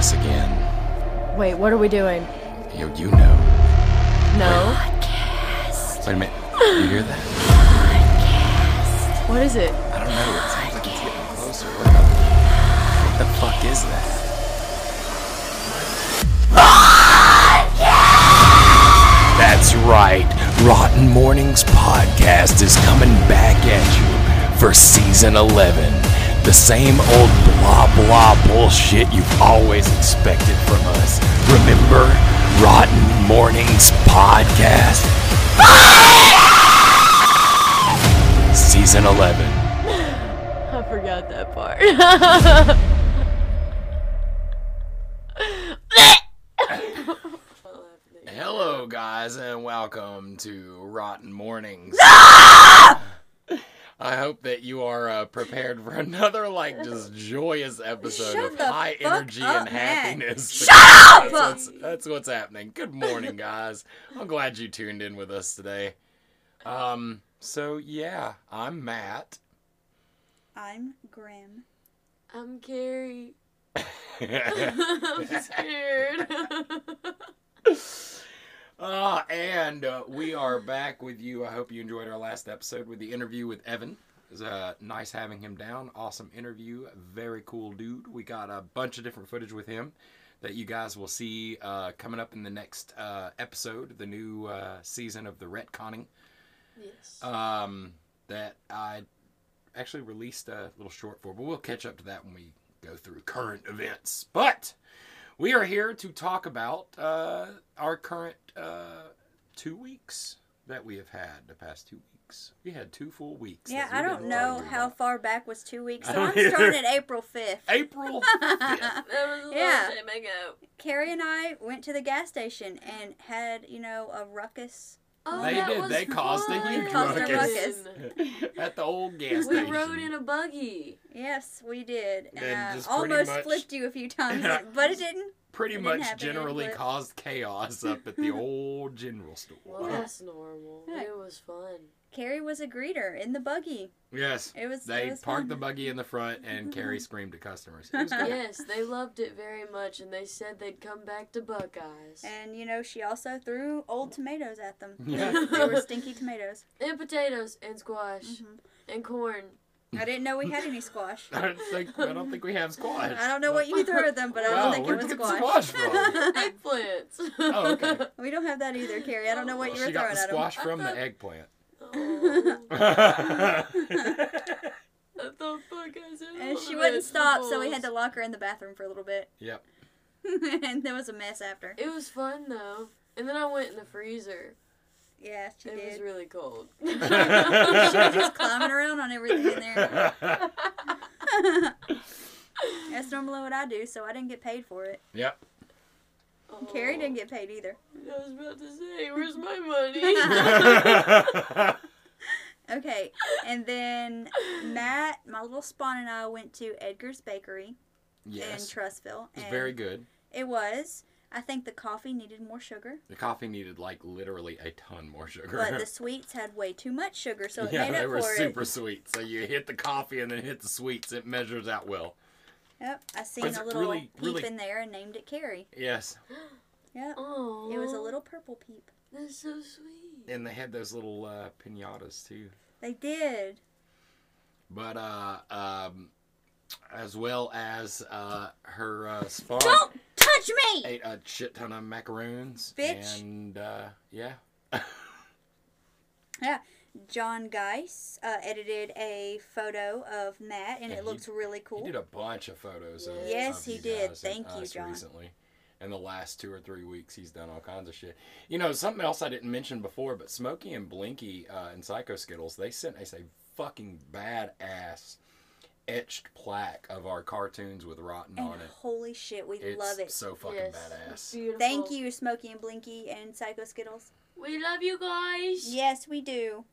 again. Wait, what are we doing? You, you know. No. Wait a minute. You hear that? What is it? I don't know. It sounds like it's getting closer. What the, what the fuck is that? That's right. Rotten Mornings Podcast is coming back at you for season 11. The same old blah blah bullshit you've always expected from us. Remember Rotten Mornings Podcast? Season 11. I forgot that part. Hello, guys, and welcome to Rotten Mornings. Ah! I hope that you are uh, prepared for another, like, just joyous episode Shut of high energy up, and Matt. happiness. Shut up! That's what's, that's what's happening. Good morning, guys. I'm glad you tuned in with us today. Um, so yeah, I'm Matt. I'm Grim. I'm Carrie. I'm scared. Uh, and uh, we are back with you. I hope you enjoyed our last episode with the interview with Evan. It was uh, nice having him down. Awesome interview. Very cool dude. We got a bunch of different footage with him that you guys will see uh, coming up in the next uh, episode, the new uh, season of the Retconning. yes. Um, that I actually released a little short for, but we'll catch up to that when we go through current events. But we are here to talk about uh, our current uh, two weeks that we have had the past two weeks. We had two full weeks. Yeah, we I don't know how about. far back was two weeks, So I'm either. starting at April 5th. April 5th. that was a Yeah. long time ago. Carrie and I went to the gas station and had, you know, a ruckus. Oh, They that did. Was They caused a fun. huge Caused a ruckus. ruckus. At the old gas We station. rode in a buggy. Yes, we did. And, And I almost much- flipped you a few times, but it didn't. Pretty It much happen, generally but- caused chaos up at the old general store. Well, that's normal. Yeah. It was fun. Carrie was a greeter in the buggy. Yes. It was. They it was parked fun. the buggy in the front, and Carrie screamed at customers. It was good. yes, they loved it very much, and they said they'd come back to Buckeyes. And you know, she also threw old tomatoes at them. Yeah. they were stinky tomatoes. And potatoes, and squash, Mhm. and corn. I didn't know we had any squash. I don't think I don't think we have squash. I don't know what you threw at them, but I don't think it where'd was you get the squash. squash Eggplants. Oh, okay. we don't have that either, Carrie. I don't know what you were she got throwing the at them. squash I from the eggplant. Oh, yep. I thought Buckeyes And she wouldn't stop, so we had to lock her in the bathroom for a little bit. Yep. and there was a mess after. It was fun though. And then I went in the freezer. Yeah, she it was really cold. she was just climbing around on everything in there. That's normally what I do, so I didn't get paid for it. Yep. Oh. Carrie didn't get paid either. I was about to say, where's my money? Okay, and then Matt, my little spawn, and I went to Edgar's Bakery in yes. Trussville. It was and very good. It was. I think the coffee needed more sugar, The coffee needed like literally a ton more sugar. but the sweets had way too much sugar, so it yeah, made they up were for super it. sweet. So you hit the coffee and then hit the sweets. It measures out well. Yep, I seen a little really- peep really- in there and named it Carrie. Yes. Yep, oh, it was a little purple peep. That's so sweet. And they had those little uh, pinatas too. They did. But uh, um, as well as uh, her uh, spawn Don't touch me! ate a shit ton of macaroons. Bitch. And uh, yeah. Yeah. John Geis uh, edited a photo of Matt, and Yeah, it he- looks really cool. He did a bunch of photos of Yes, of he did. Thank you, John. Recently, in the last two or three weeks, he's done all kinds of shit. You know, something else I didn't mention before, but Smokey and Blinky uh, and Psycho Skittles, they sent us a fucking badass etched plaque of our cartoons with Rotten and on it. holy shit, we It's love it. so fucking yes, badass. beautiful. Thank you, Smokey and Blinky and Psycho Skittles. We love you guys. Yes, we do.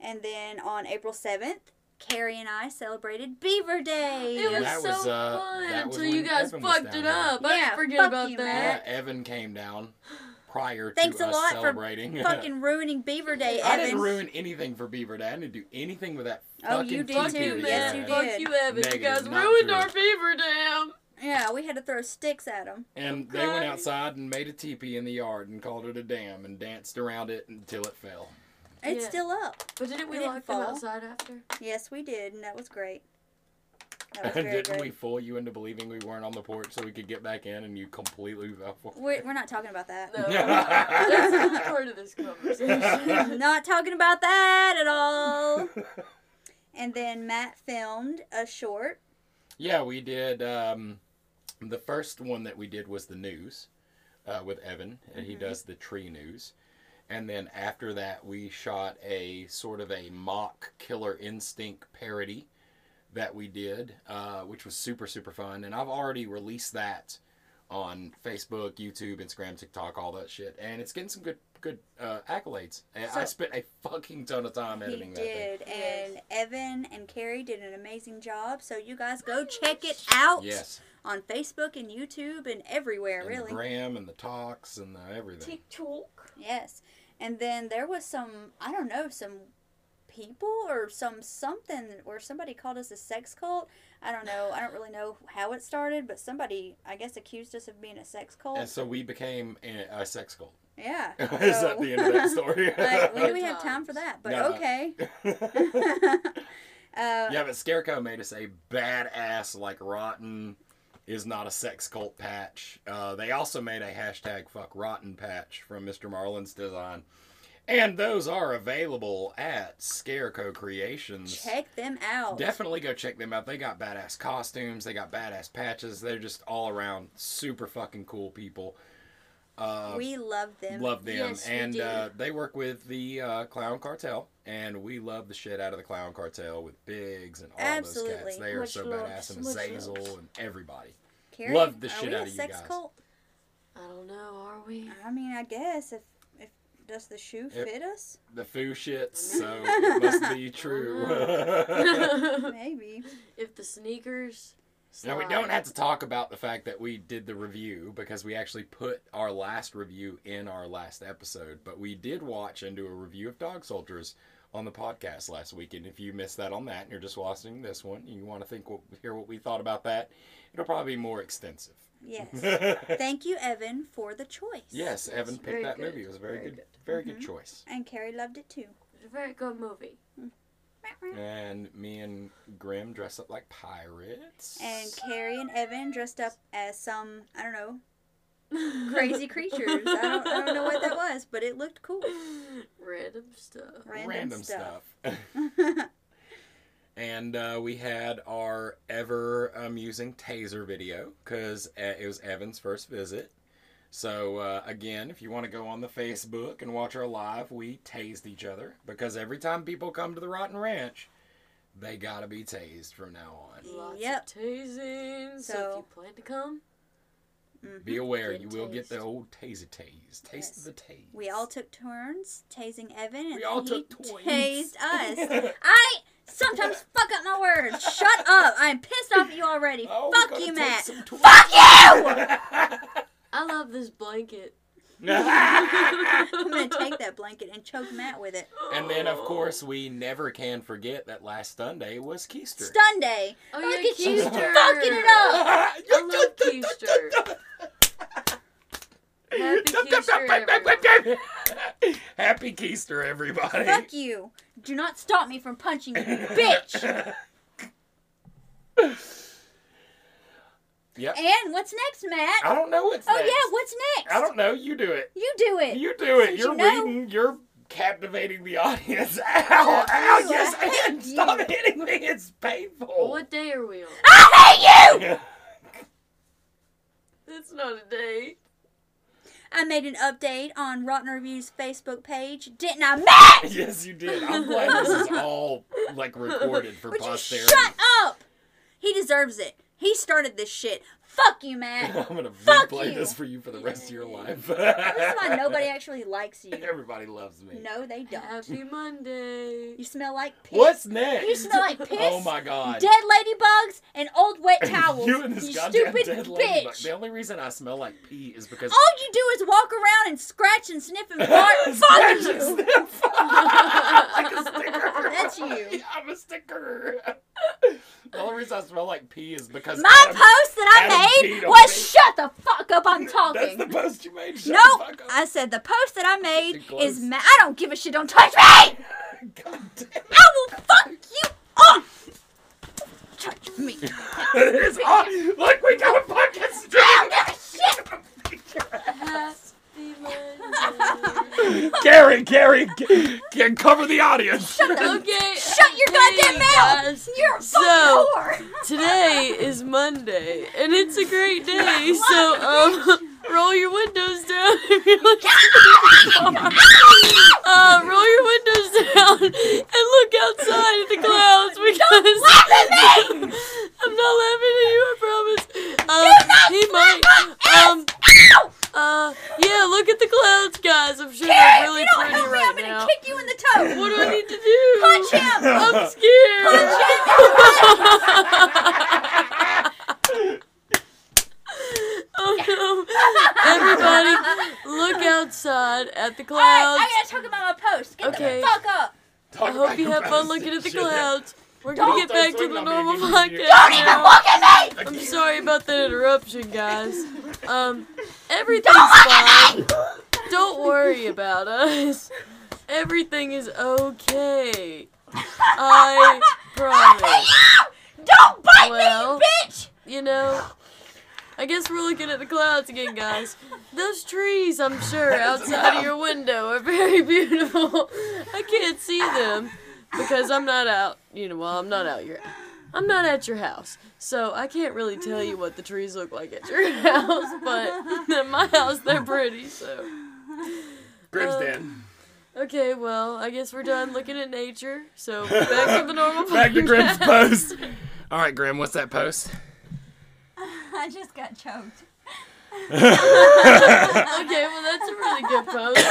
And then on April 7th, Carrie and I celebrated Beaver Day. It was That so was, uh, fun that was until you guys Evan fucked down it there. up. I Yeah, didn't forget fuck about you, that. Yeah, Evan came down prior Thanks to a us lot for. Fucking ruining Beaver Day, I didn't ruin anything for Beaver Day. I didn't do anything with that Oh, fucking you did teepee too. that Yes, had. you Fuck did. you, Evan. Negative, you guys ruined true. our beaver dam. Yeah, we had to throw sticks at them. And they went outside and made a teepee in the yard and called it a dam and danced around it until it fell. It's Yeah. still up. But didn't we It didn't lock them fall. outside after? Yes, we did, and that was great. That was very Didn't good. we fool you into believing we weren't on the porch so we could get back in and you completely fell for We're, we're not talking about that. No, that's not part of this conversation. not talking about that at all. And then Matt filmed a short. Yeah, we did. Um, the first one that we did was the news uh, with Evan, and he Mhm. does the tree news. And then after that, we shot a sort of a mock Killer Instinct parody that we did, uh, which was super, super fun. And I've already released that on Facebook, YouTube, Instagram, TikTok, all that shit. And it's getting some good good uh, accolades. And I spent a fucking ton of time He editing that thing. did, and Evan and Carrie did an amazing job. So you guys go check it out Yes. on Facebook and YouTube and everywhere, And really. the gram and the talks and the everything. TikTok. Yes. And then there was some, I don't know, some people or some something where somebody called us a sex cult. I don't know. I don't really know how it started, but somebody, I guess, accused us of being a sex cult. And so we became a, a sex cult. yeah. Is So- that the end of that story? like, when do we have time for that? But No, no. okay. uh, yeah, but Scarecrow made us a badass, like rotten is not a sex cult patch. Uh, they also made a hashtag fuck rotten patch from Mr. Marlin's design. And those are available at Scarecrow Creations. Check them out. Definitely go check them out. They got badass costumes, they got badass patches. They're just all around super fucking cool people. Uh, we love them. Love them, Yes, we and do. uh, they work with the uh, Clown Cartel, and we love the shit out of the Clown Cartel with Biggs and all those cats. They are Much so love, badass, and much Azazel love. and everybody. Carrie, love the are shit we out a of you guys. cult? I don't know. Are we? I mean, I guess if if does the shoe If- fit us? The foo shits, so it must be true. Maybe. if the sneakers. now we don't have to talk about the fact that we did the review because we actually put our last review in our last episode, but we did watch and do a review of Dog Soldiers on the podcast last week. And if you missed that on that and you're just watching this one, and you want to think what, hear what we thought about that, it'll probably be more extensive. Yes. yes, Thank you, Evan, for the choice. Yes, Evan It's picked very that good. movie. It was a very, Very good, good. very good mm-hmm. choice. And Carrie loved it too. It's a very good movie. Mm-hmm. And me and Grim dressed up like pirates. And Carrie and Evan dressed up as some, I don't know, crazy creatures. I don't, I don't know what that was, but it looked cool. Random stuff. Random stuff. Stuff. and uh, we had our ever amusing taser video because it was Evan's first visit. So uh, again, if you want to go on the Facebook and watch our live, we tased each other because every time people come to the Rotten Ranch, they gotta be tased from now on. Lots Yep. of tasing. So, So- if you plan to come, Mhm. Be aware, you will get the old taser tase. Taste Yes. the tase. We all took turns tasing Evan, and We all he took turns. tased us. I sometimes fuck up my words. Shut up! I'm pissed off at you already. Oh, fuck you, Matt. Fuck you! I love this blanket. I'm gonna take that blanket and choke Matt with it. And then, of course, we never can forget that last Sunday was Keister. Sunday. Oh, Look yeah, at you Keister. fucking it up. I love Keister. Happy Keister, everyone. Happy Keister, everybody. Fuck you. Do not stop me from punching you, bitch. Yep. And what's next, Matt? I don't know what's Oh next. Oh, yeah, what's next? I don't know. You do it. You do it. You do it. Since You're you know- reading. You're captivating the audience. Ow! Ow! you. Yes, I and stop you. hitting me. It's painful. What day are we on? I hate you. It's not a day. I made an update on Rotten Reviews Facebook page, didn't I, Matt? yes, you did. I'm glad this is all like recorded for Would posterity. shut up? He deserves it. He started this shit. Fuck you, Matt. I'm gonna Fuck replay you. this for you for the rest of your life. That's why nobody actually likes you. Everybody loves me. No, they don't. Happy Monday. You smell like piss. What's next? You smell like oh piss. Oh my god. Dead ladybugs and old wet towels. you and this you goddamn stupid dead ladybug. bitch. The only reason I smell like pee is because All you do is walk around and scratch and sniff and fart. Scratch Fuck and you. sniff. like a sticker. That's you. I'm a sticker. Reason I smell like pee is because My Adam- post that I Adam made Shut the fuck up! I'm That's talking. the post you made. Shut no, the fuck up. I said the post that I made is. close. Ma- I don't give a shit. Don't touch me. God damn I will fuck you up. Touch me. it's on. Look, we got a podcast. Happy Monday. Gary, Gary, g- g- cover the audience. Shut the. Okay. Shut your hey, goddamn mouth. guys. You're a fucking So- whore. Today is Monday, and it's a great day. So, um, roll your windows down if you're looking Uh, roll your windows down and look outside at the clouds because I'm not laughing at you. I promise. Um, he might. Um, uh, yeah. Look at the clouds, guys. I'm sure they're really you pretty help me, right I'm gonna now. kick you in the toe. What do I need to do? Punch him. I'm scared. oh no! Everybody, look outside at the All right, clouds. I gotta talk about my post. Get Okay. the fuck up. Talk I hope you have fun looking at the shit. clouds. We're Don't gonna get back to the normal again. Don't podcast. Don't even look at me. I'm sorry about that interruption, guys. Um, everything's fine. Don't worry about us. Everything is okay. I promise. Don't bite Well- me, bitch. You know, I guess we're looking at the clouds again, guys. Those trees, I'm sure, outside of your window are very beautiful. I can't see them because I'm not out. You know, well, I'm not out your. I'm not at your house, so I can't really tell you what the trees look like at your house. But at my house, they're pretty. So Grim's Uh, dead. okay, well, I guess we're done looking at nature. So back to the normal. Back to Grim's post. All right, Grim, what's that post? I just got choked. Okay, well, that's a really good post.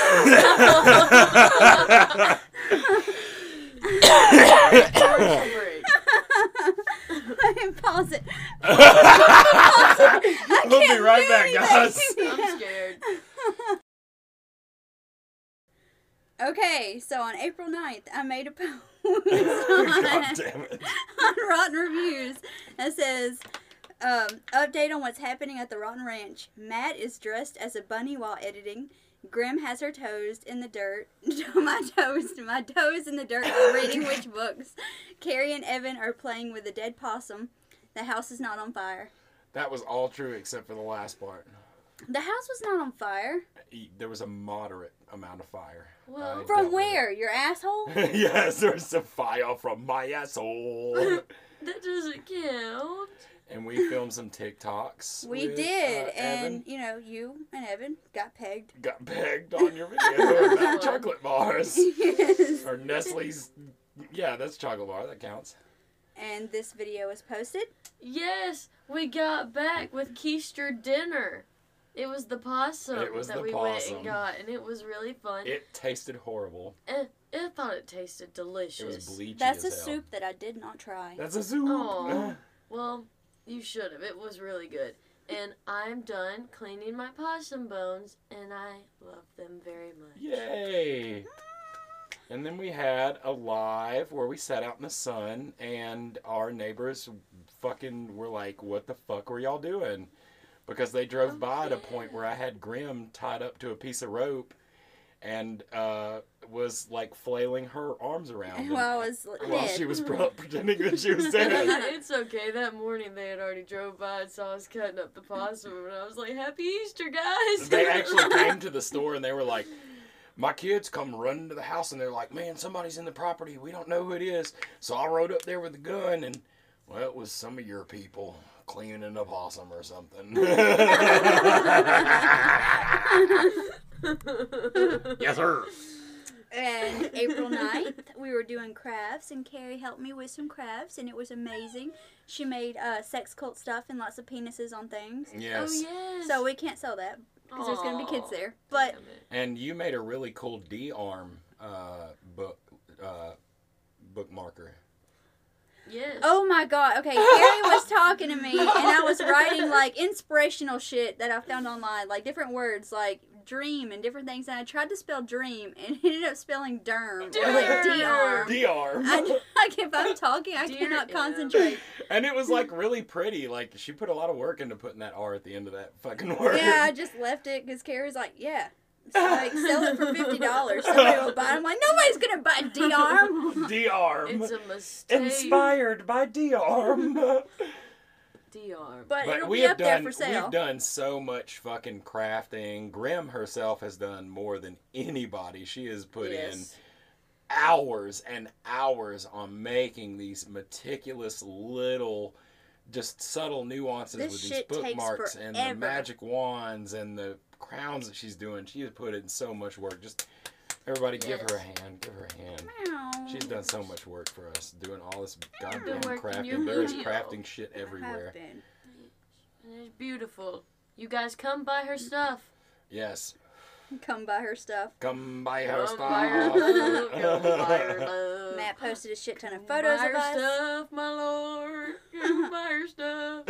Commercial break. Pause it. we'll be right back, guys. I'm scared. Okay, so on April 9th, I made a post God on, damn it. on Rotten Reviews that says, um, update on what's happening at the Rotten Ranch. Matt is dressed as a bunny while editing. Grim has her toes in the dirt. my toes, my toes in the dirt while reading which books. Carrie and Evan are playing with a dead possum. The house is not on fire. That was all true except for the last part. The house was not on fire. There was a moderate amount of fire. Well- From where? Your asshole? yes, there's a fire from my asshole. That doesn't count. And we filmed some TikToks. We with, did, uh, and Evan. you know, you and Evan got pegged. got pegged on your video about chocolate bars yes. or Nestle's. Yeah, that's chocolate bar. That counts. And this video was posted. Yes, we got back with Keister dinner. It was the possum It was that the we went and got, and it was really fun. It tasted horrible. Eh, I thought it tasted delicious. It delicious. was bleachy That's a hell. soup that I did not try. That's a soup. Aw. Well, you should have. It was really good. And I'm done cleaning my possum bones, and I love them very much. Yay! And then we had a live where we sat out in the sun, and our neighbors fucking were like, "What the fuck were y'all doing?" Because they drove Oh, by at a point where I had Grim tied up to a piece of rope, and uh, was like flailing her arms around While I was while she was pro- pretending that she was dead. it's okay. That morning they had already drove by and saw us cutting up the possum, and I was like, "Happy Easter, guys!" they actually came to the store and they were like, my kids come running to the house and they're like, man, somebody's in the property. We don't know who it is. So I rode up there with the gun and, well, it was some of your people cleaning a possum or something. yes, sir. And April 9th, we were doing crafts, and Carrie helped me with some crafts, and it was amazing. She made uh, sex cult stuff and lots of penises on things. Oh Yes. yes. So we can't sell that because there's going to be kids there. But And you made a really cool D arm uh, book uh, bookmarker. Yes. Oh my god. Okay, Carrie was talking to me and I was writing like inspirational shit that I found online, like different words like dream and different things, and I tried to spell dream, and ended up spelling derm. Derm. Or like D-arm. D-arm. I, like if I'm talking, I Dear cannot M. concentrate. and it was like really pretty. Like she put a lot of work into putting that R at the end of that fucking word. Yeah, I just left it because Carrie's like, yeah. So, like, sell it for fifty dollars. Somebody will buy it. I'm like, nobody's gonna buy D-arm. D-arm. It's a mistake. Inspired by D-arm. D-arm. But, But it'll we be have up done there for sale. we've done so much fucking crafting. Grim herself has done more than anybody. She has put in hours and hours on making these meticulous little just subtle nuances This with these bookmarks and the magic wands and the crowns that she's doing. She has put in so much work. Just everybody give her a hand. Give her a hand. Meow. She's done so much work for us, doing all this goddamn been crafting. There is crafting shit everywhere. it's beautiful. You guys come buy her stuff. Yes. Come buy her stuff. Come buy her Come buy her stuff. Come buy her love. Matt posted a shit ton of Come photos buy of her us. stuff, my lord. Come buy her stuff.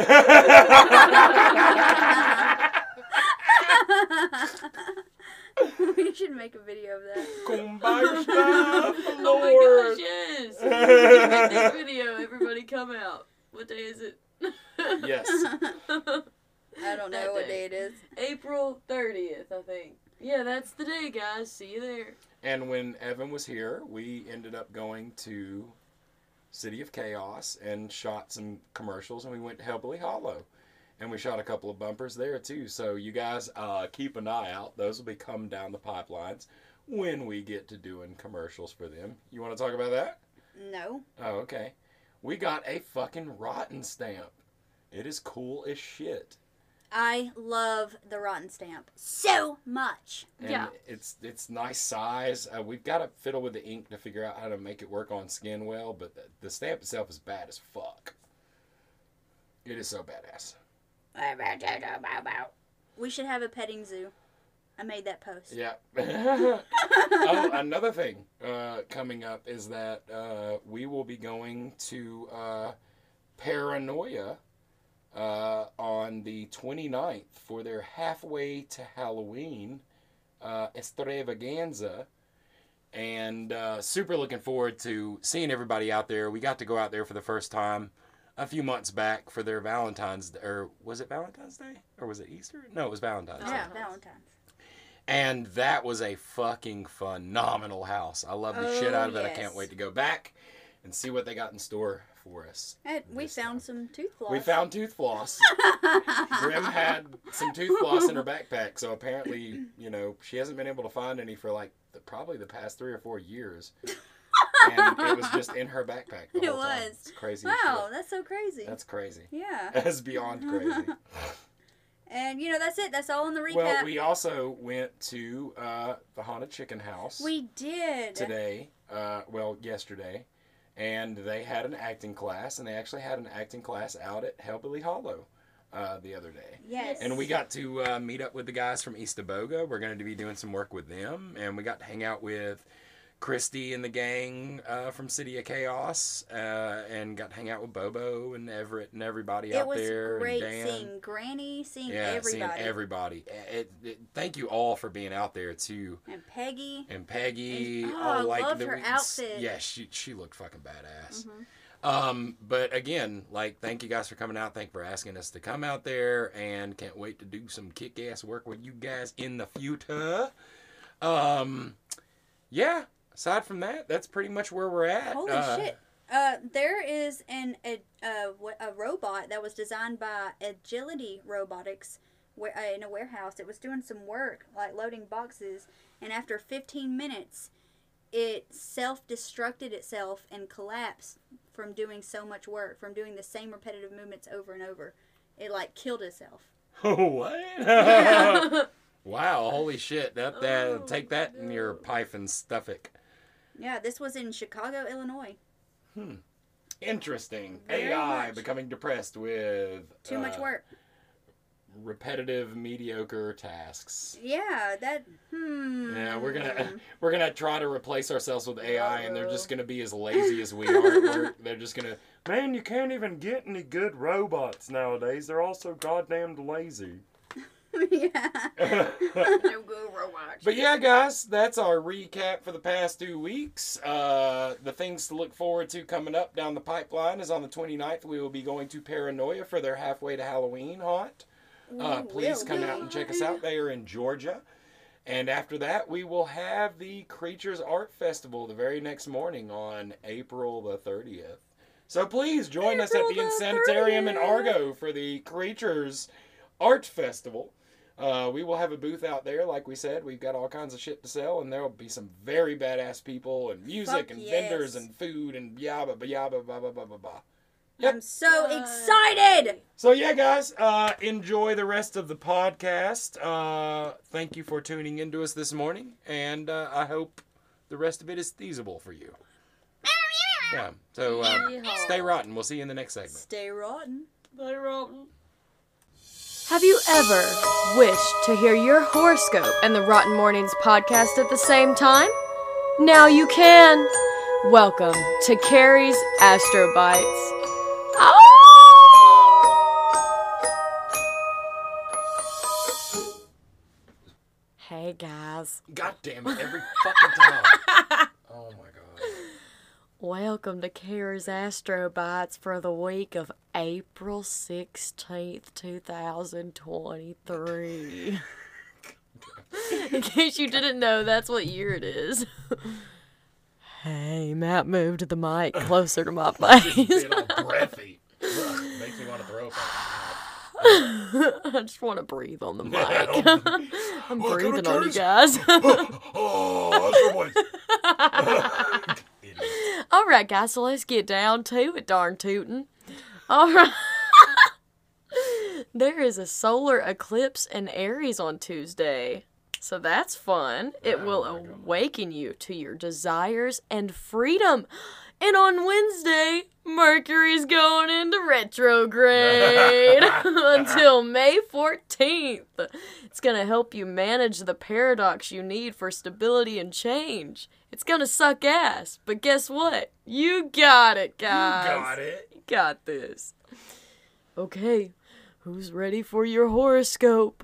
we should make a video of that. Come buy her Oh my gosh, yes. Make this video. Everybody come out. What day is it? Yes. I don't know That what day. day it is. April 30th, I think. Yeah, that's the day, guys. See you there. And when Evan was here, we ended up going to City of Chaos and shot some commercials, and we went to Hellbilly Hollow. And we shot a couple of bumpers there too. So you guys uh, keep an eye out. Those will be coming down the pipelines when we get to doing commercials for them. You want to talk about that? No. Oh, okay. We got a fucking rotten stamp. It is cool as shit. I love the rotten stamp so much. And Yeah. it's it's nice size. Uh, we've got to fiddle with the ink to figure out how to make it work on skin well, but the, the stamp itself is bad as fuck. It is so badass. We should have a petting zoo. I made that post. Yeah. oh, another thing uh, coming up is that uh, we will be going to uh, Paranoia uh, on the 29th for their halfway to Halloween uh, extravaganza. And uh, super looking forward to seeing everybody out there. We got to go out there for the first time a few months back for their Valentine's or was it Valentine's Day or was it Easter? No, it was Valentine's Day. Yeah, Valentine's. And that was a fucking phenomenal house. I love the shit Oh, out of it. I can't wait to go back and see what they got in store for us. Hey, we found time. some tooth floss. We found tooth floss. Grim had some tooth floss in her backpack, so apparently, you know, she hasn't been able to find any for like the, probably the past three or four years. And it was just in her backpack. It was. It's crazy. Wow, that's so crazy. That's crazy. yeah. That's beyond crazy. And you know that's it. That's all in the recap. well, we also went to uh, the haunted chicken house. We did. today, uh, well, yesterday, and they had an acting class, and they actually had an acting class out at Hellbilly Hollow uh, the other day. Yes. And we got to uh, meet up with the guys from Eastaboga. We're going to be doing some work with them, and we got to hang out with Christy and the gang uh, from City of Chaos, uh, and got to hang out with Bobo and Everett and everybody It out was there. great and Dan. seeing Granny, seeing yeah, everybody, seeing everybody. It, it, thank you all for being out there too. and Peggy. And Peggy, And- oh, all I like loved the her outfit. Yeah, she she looked fucking badass. Mhm. Um, but again, like, thank you guys for coming out. Thank you for asking us to come out there, and can't wait to do some kick ass work with you guys in the future. Um, yeah. Aside from that, that's pretty much where we're at. Holy Uh, shit! Uh, there is an a, a, a robot that was designed by Agility Robotics uh, in a warehouse. It was doing some work, like loading boxes, and after 15 minutes, it self-destructed itself and collapsed from doing so much work, from doing the same repetitive movements over and over. It like killed itself. Oh, what? Wow! Holy shit! That that Oh, take that in your pipe and stuff it. Yeah, this was in Chicago, Illinois. Hmm. Interesting. Very AI much. becoming depressed with Too much uh, work. repetitive, mediocre tasks. Yeah, that. Hmm. Yeah, we're gonna we're gonna try to replace ourselves with AI, and they're just gonna be as lazy as we are at work. They're just gonna, man, you can't even get any good robots nowadays. They're all so goddamn lazy. yeah. no go watch. But yeah, guys, that's our recap for the past two weeks. Uh, the things to look forward to coming up down the pipeline is on the 29th. We will be going to Paranoia for their halfway to Halloween haunt. Uh, please come out and check us out. They are in Georgia. And after that, we will have the Creatures Art Festival the very next morning on April the 30th. So please join us at the the Insanitarium in Argo for the Creatures Art Festival. Uh, we will have a booth out there, like we said. We've got all kinds of shit to sell, and there will be some very badass people and music Fuck and yes. vendors and food and yabba ba yabba ba ba ba ba ba. Yep. I'm so excited. So yeah, guys, uh, enjoy the rest of the podcast. Uh, thank you for tuning into us this morning, and uh, I hope the rest of it is feasible for you. Yeah. So uh, stay rotten. We'll see you in the next segment. Stay rotten. They rotten. Have you ever wished to hear your horoscope and the Rotten Mornings podcast at the same time? Now you can. Welcome to Carrie's Astro Bites. Ah! Hey guys, God damn it! Every fucking time. Oh my god. Welcome to Carrie's Astro Bites for the week of April 16th, 2023. In case you didn't know, that's what year it is. hey, Matt moved the mic closer to my face. Being all breathy. Ugh, makes me want to throw up. I just want to breathe on the mic. I'm breathing on you guys. oh, that's your voice. All right, guys, so let's get down to it, darn tootin'. All right. there is a solar eclipse in Aries on Tuesday. So that's fun. It oh will Oh God. awaken you to your desires and freedom. And on Wednesday, Mercury's going into retrograde until May 14th. It's going to help you manage the paradox you need for stability and change. It's to suck ass, but guess what? You got it, guys. You got it. You got this. Okay, who's ready for your horoscope?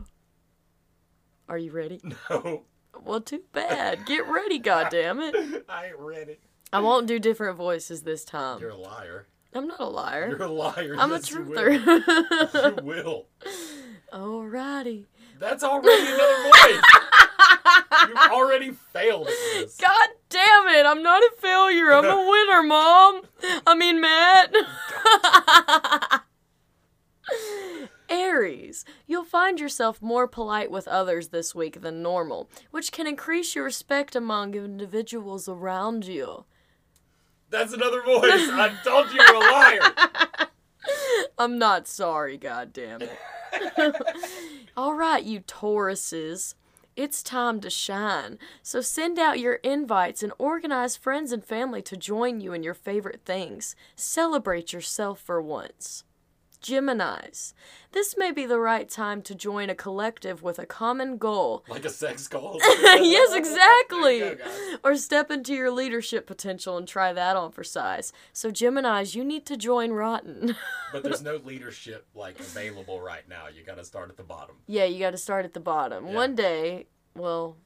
Are you ready? No, Well, too bad. Get ready, goddammit. I ain't ready. I won't do different voices this time. You're a liar. I'm not a liar. You're a liar. I'm a Yes, you will. truther. You will. Alrighty. That's already another voice. You've already failed at this. God damn it! I'm not a failure. I'm a winner, Mom. I mean, Matt. Aries, you'll find yourself more polite with others this week than normal, which can increase your respect among individuals around you. That's another voice. I told you you're a liar. I'm not sorry, God damn it. All right, you Tauruses. It's time to shine. So send out your invites and organize friends and family to join you in your favorite things. Celebrate yourself for once. Geminis. This may be the right time to join a collective with a common goal. Like a sex goal? yes, exactly. go. Or step into your leadership potential and try that on for size. So, Geminis, you need to join Rotten. But there's no leadership like available right now. You got to start at the bottom. Yeah, you got to start at the bottom. Yeah. One day, well.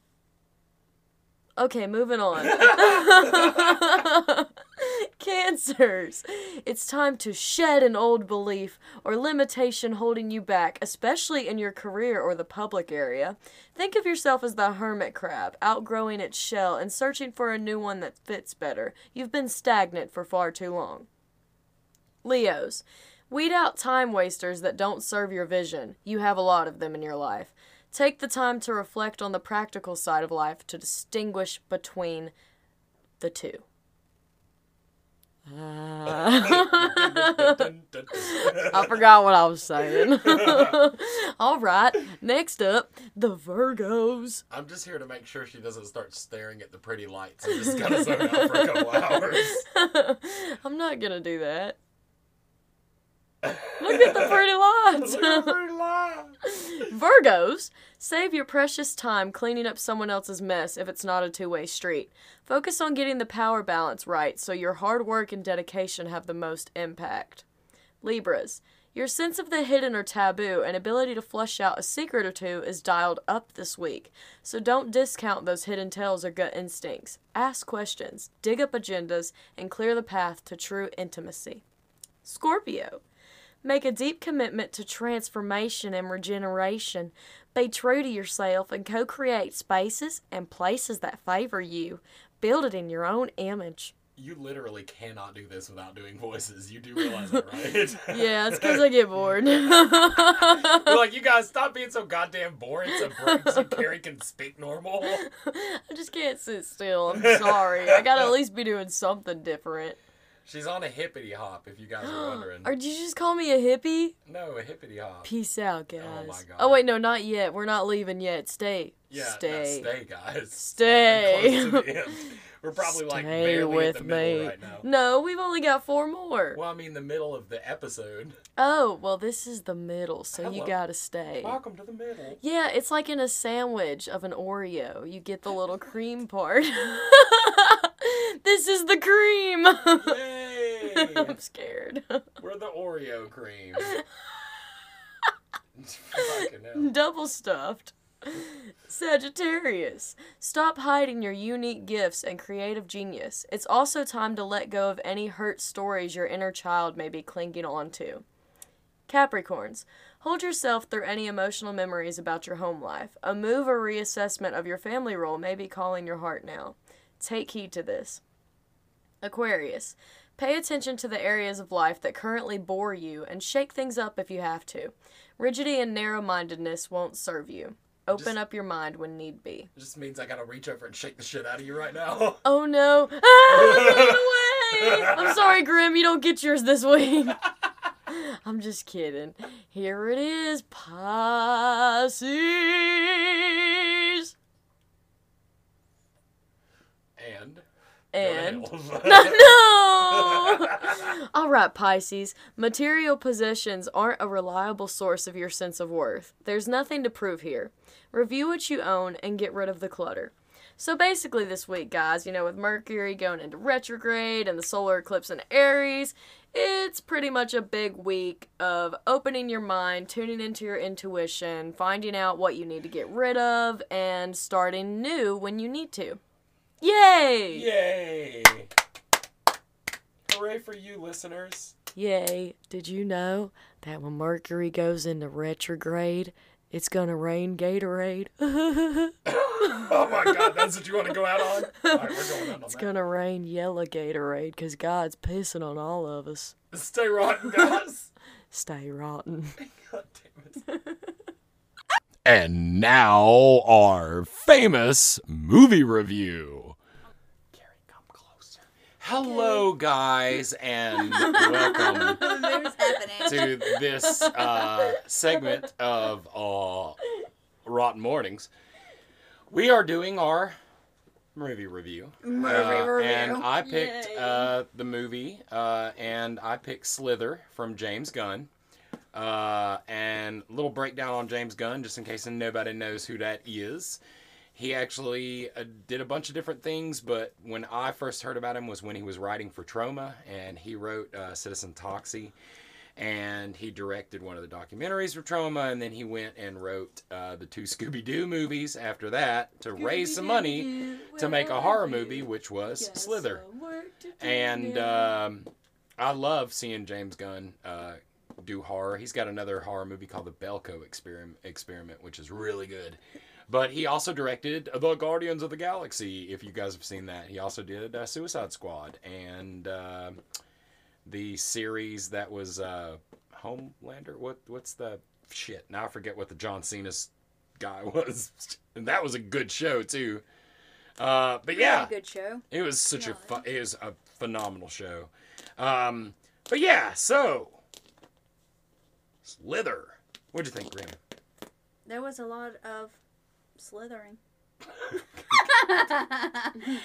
Okay, moving on. Cancers. It's time to shed an old belief or limitation holding you back, especially in your career or the public area. Think of yourself as the hermit crab, outgrowing its shell and searching for a new one that fits better. You've been stagnant for far too long. Leos. Weed out time wasters that don't serve your vision. You have a lot of them in your life. Take the time to reflect on the practical side of life to distinguish between the two. Ah. I forgot what I was saying. All right, next up, the Virgos. I'm just here to make sure she doesn't start staring at the pretty lights and just kind of zone out for a couple hours. I'm not gonna do that. Look at the pretty lights. Look at the pretty lights. Virgos, save your precious time cleaning up someone else's mess if it's not a two way street. Focus on getting the power balance right so your hard work and dedication have the most impact. Libras, Your sense of the hidden or taboo and ability to flush out a secret or two is dialed up this week. So don't discount those hidden tales or gut instincts. Ask questions, dig up agendas, and clear the path to true intimacy. Scorpio. Make a deep commitment to transformation and regeneration. Be true to yourself and co create spaces and places that favor you. Build it in your own image. You literally cannot do this without doing voices. You do realize that, right? Yeah, it's because I get bored. Like, you guys stop being so goddamn boring so, so Carrie can speak normal. I just can't sit still. I'm sorry. I gotta at least be doing something different. She's on a hippity hop, if you guys are wondering. Or did you just call me a hippie? No, a hippity hop. Peace out, guys. Oh my God. Oh wait, no, not yet. We're not leaving yet. Stay. Yeah, no, stay. stay, guys. Stay. We're close to the end. We're probably like Stay barely with at the middle me. right now. No, we've only got four more. Well, I mean, the middle of the episode. Oh, well, this is the middle, so you gotta stay. Welcome to the middle. Yeah, it's like in a sandwich of an Oreo. You get the little cream part. this is the cream. Yay! I'm scared. We're the Oreo cream. Double stuffed. Sagittarius. Stop hiding your unique gifts and creative genius. It's also time to let go of any hurt stories your inner child may be clinging onto. Capricorns. Hold yourself through any emotional memories about your home life. A move or reassessment of your family role may be calling your heart now. Take heed to this. Aquarius. Pay attention to the areas of life that currently bore you and shake things up if you have to. Rigidity and narrow mindedness won't serve you. Open Just- up your mind when need be. It just means I gotta reach over and shake the shit out of you right now. Oh no! Ah, away! I'm sorry, Grim. You don't get yours this week. I'm just kidding. Here it is, Pisces. And. go to And no. All right, Pisces. Material possessions aren't a reliable source of your sense of worth. There's nothing to prove here. Review what you own and get rid of the clutter. So basically, this week, guys, you know, with Mercury going into retrograde and the solar eclipse in Aries, it's pretty much a big week of opening your mind, tuning into your intuition, finding out what you need to get rid of, and starting new when you need to. Yay! Yay! Hooray for you, listeners. Yay. Did you know that when Mercury goes into retrograde, it's gonna rain Gatorade? Oh my god, that's what you want to go out on? Alright, we're going out on It's that. gonna rain yellow Gatorade because God's pissing on all of us. Stay rotten, guys. Stay rotten. God damn it. And now our famous movie review. Hello, guys, and welcome The move's happening. to this uh, segment of uh, Rotten Mornings. We are doing our movie review. Movie Uh, review. And I picked uh, the movie, uh, and I picked Slither from James Gunn. Uh, and a little breakdown on James Gunn, just in case nobody knows who that is. He actually uh, did a bunch of different things, but when I first heard about him was when he was writing for Troma, and he wrote uh, Citizen Toxie, and he directed one of the documentaries for Troma, and then he went and wrote uh, the two Scooby Doo movies after that to raise some money to make a horror movie, which was Slither. And um, I love seeing James Gunn uh, do horror. He's got another horror movie called The Belko Experiment, Experiment, which is really good. But he also directed The Guardians of the Galaxy, if you guys have seen that. He also did uh, Suicide Squad and uh, the series that was uh, Homelander. What What's the shit? Now I forget what the John Cena's guy was. and that was a good show, too. Uh, but yeah. Pretty good show. It was such a Yeah. fu- it was a phenomenal show. Um, but yeah, so Slither. What'd you think, Grim? There was a lot of slithering.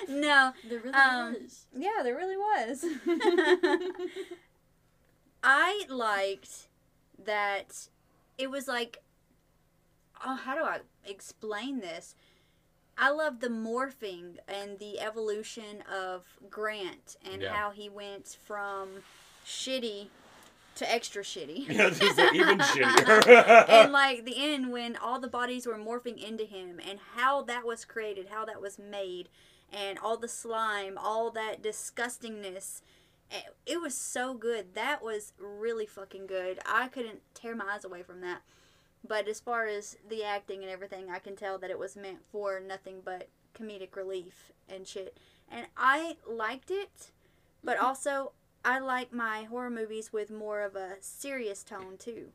no, There really Um, was. yeah, there really was. I liked that it was like, oh, how do I explain this? I love the morphing and the evolution of Grant and Yeah. how he went from shitty to extra shitty. Yeah, just even shittier. and like the end when all the bodies were morphing into him and how that was created, how that was made, and all the slime, all that disgustingness. It, it was so good. That was really fucking good. I couldn't tear my eyes away from that. But as far as the acting and everything, I can tell that it was meant for nothing but comedic relief and shit. And I liked it, but also I like my horror movies with more of a serious tone too.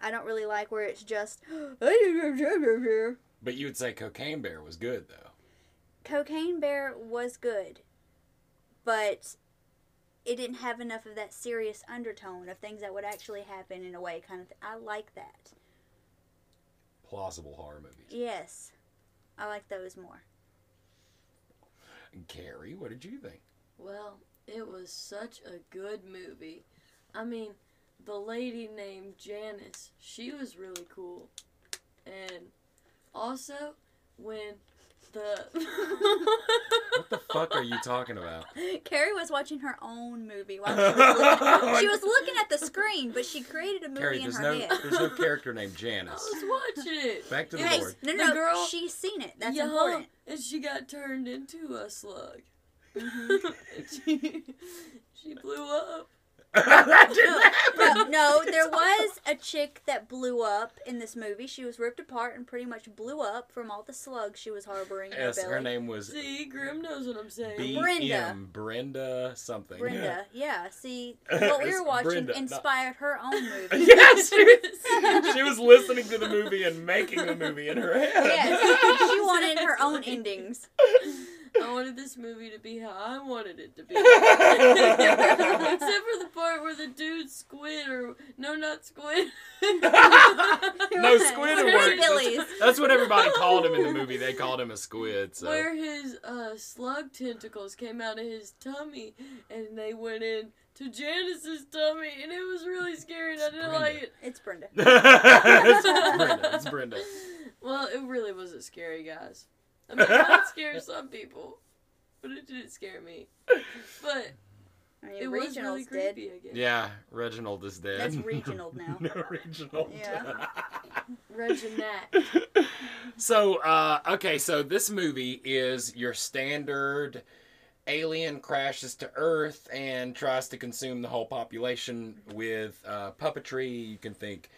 I don't really like where it's just but you would say Cocaine Bear was good though. Cocaine Bear was good, but it didn't have enough of that serious undertone of things that would actually happen in a way kind of th- I like that. Plausible horror movies. Yes. I like those more. And Carrie, what did you think? Well, it was such a good movie. I mean, the lady named Janice, she was really cool. And also, when the. What the fuck are you talking about? Carrie was watching her own movie while she was looking. she was looking at the screen, but she created a movie Carrie, in there's her no head. there's no character named Janice. I Janice. was watching it. Back to the Hey, board. no, The no, girl- she's seen it. That's yeah, important. And she got turned into a slug. Mm-hmm. she, she blew up. that didn't happen. No, no, there was a chick that blew up in this movie. She was ripped apart and pretty much blew up from all the slugs she was harboring in Yes, her belly. her name was See, Grim knows what I'm saying. B Brenda. Brenda something. Brenda, yeah. See, what we were watching Brenda, not- inspired her own movie. yes, she was, she was listening to the movie and making the movie in her head. Yes, she wanted her own endings. I wanted this movie to be how I wanted it to be. Except for the part where the dude squid or no not squid. no, squid Squid worked. Billies. That's, that's what everybody called him in the movie. They called him a squid. So Where his uh, slug tentacles came out of his tummy and they went in to Janice's tummy and it was really scary and I didn't Brenda. like it. It's Brenda. it's Brenda. It's Brenda. Well, it really wasn't scary, guys. I mean, it might scare some people, but it didn't scare me. But I mean, it was really Reginald's dead. creepy, I guess. Yeah, Reginald is dead. That's Reginald now. no, Reginald. Yeah. Reginat. so, uh, okay, so this movie is your standard alien crashes to Earth and tries to consume the whole population with uh, puppetry. You can think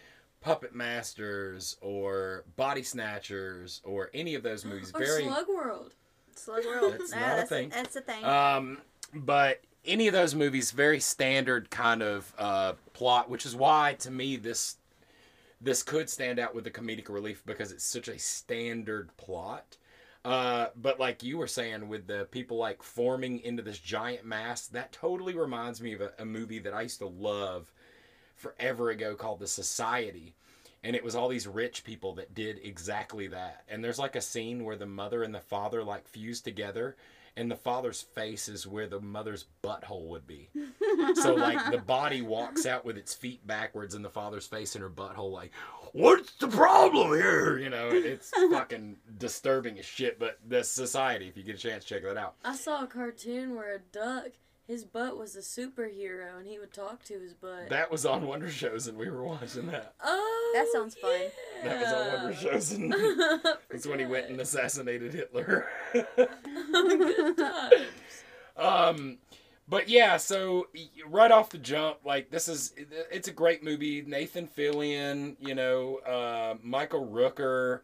Puppet Masters or Body Snatchers or any of those movies. Or Very Slug World. Slug World. That's not a that's thing. that's a thing. Um, but any of those movies, very standard kind of uh, plot, which is why to me this this could stand out with the comedic relief because it's such a standard plot. Uh, but like you were saying, with the people like forming into this giant mass, that totally reminds me of a, a movie that I used to love forever ago called The Society. And it was all these rich people that did exactly that. And there's like a scene where the mother and the father like fuse together, and the father's face is where the mother's butthole would be. So like the body walks out with its feet backwards and the father's face in her butthole like, What's the problem here? You know, it's fucking disturbing as shit, but the society, if you get a chance, check that out. I saw a cartoon where a duck, his butt was a superhero and he would talk to his butt. That was on Wonder Showzen and we were watching that. oh, That sounds fun. That was on Wonder. Shows and I it's when he went and assassinated Hitler. Good times. Um, but yeah, so right off the jump, like this is it's a great movie. Nathan Fillion, you know, uh, Michael Rooker,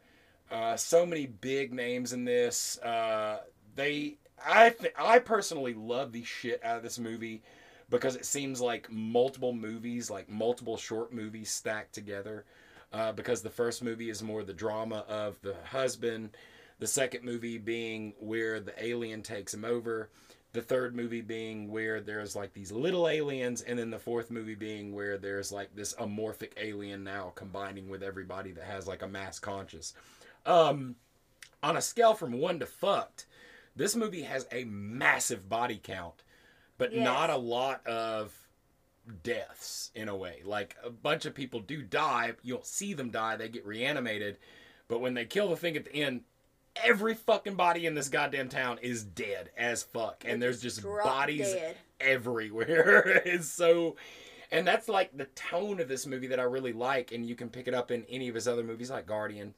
uh, so many big names in this. Uh, they, I, th- I personally love the shit out of this movie because it seems like multiple movies, like multiple short movies stacked together. Uh, because the first movie is more the drama of the husband, the second movie being where the alien takes him over, the third movie being where there's like these little aliens, and then the fourth movie being where there's like this amorphic alien now combining with everybody that has like a mass conscious. Um, on a scale from one to fucked, this movie has a massive body count, but Yes. not a lot of deaths in a way. Like a bunch of people do die, you don't see them die, they get reanimated, but when they kill the thing at the end, every fucking body in this goddamn town is dead as fuck, and there's just Drop bodies dead. everywhere. it's so, And that's like the tone of this movie that I really like, and you can pick it up in any of his other movies like Guardian,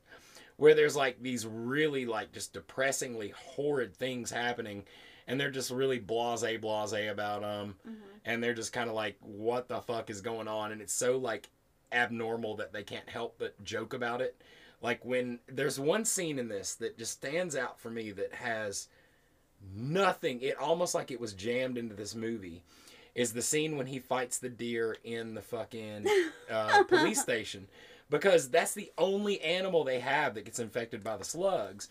where there's like these really like just depressingly horrid things happening, and they're just really blase blase about them, and they're just kind of like, what the fuck is going on? And it's so like abnormal that they can't help but joke about it. Like when there's one scene in this that just stands out for me that has nothing, it almost like it was jammed into this movie. Is the scene when he fights the deer in the fucking uh, police station because that's the only animal they have that gets infected by the slugs,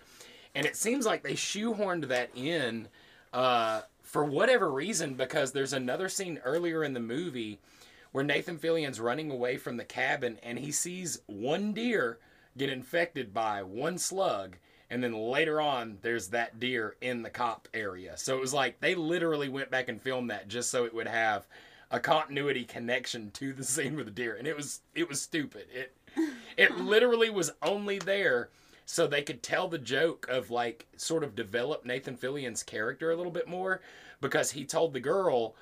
and it seems like they shoehorned that in uh, for whatever reason because there's another scene earlier in the movie where Nathan Fillion's running away from the cabin and he sees one deer get infected by one slug and then later on there's that deer in the cop area. So it was like they literally went back and filmed that just so it would have a continuity connection to the scene with the deer and it was it was stupid. It it literally was only there so they could tell the joke of like sort of develop Nathan Fillion's character a little bit more because he told the girl,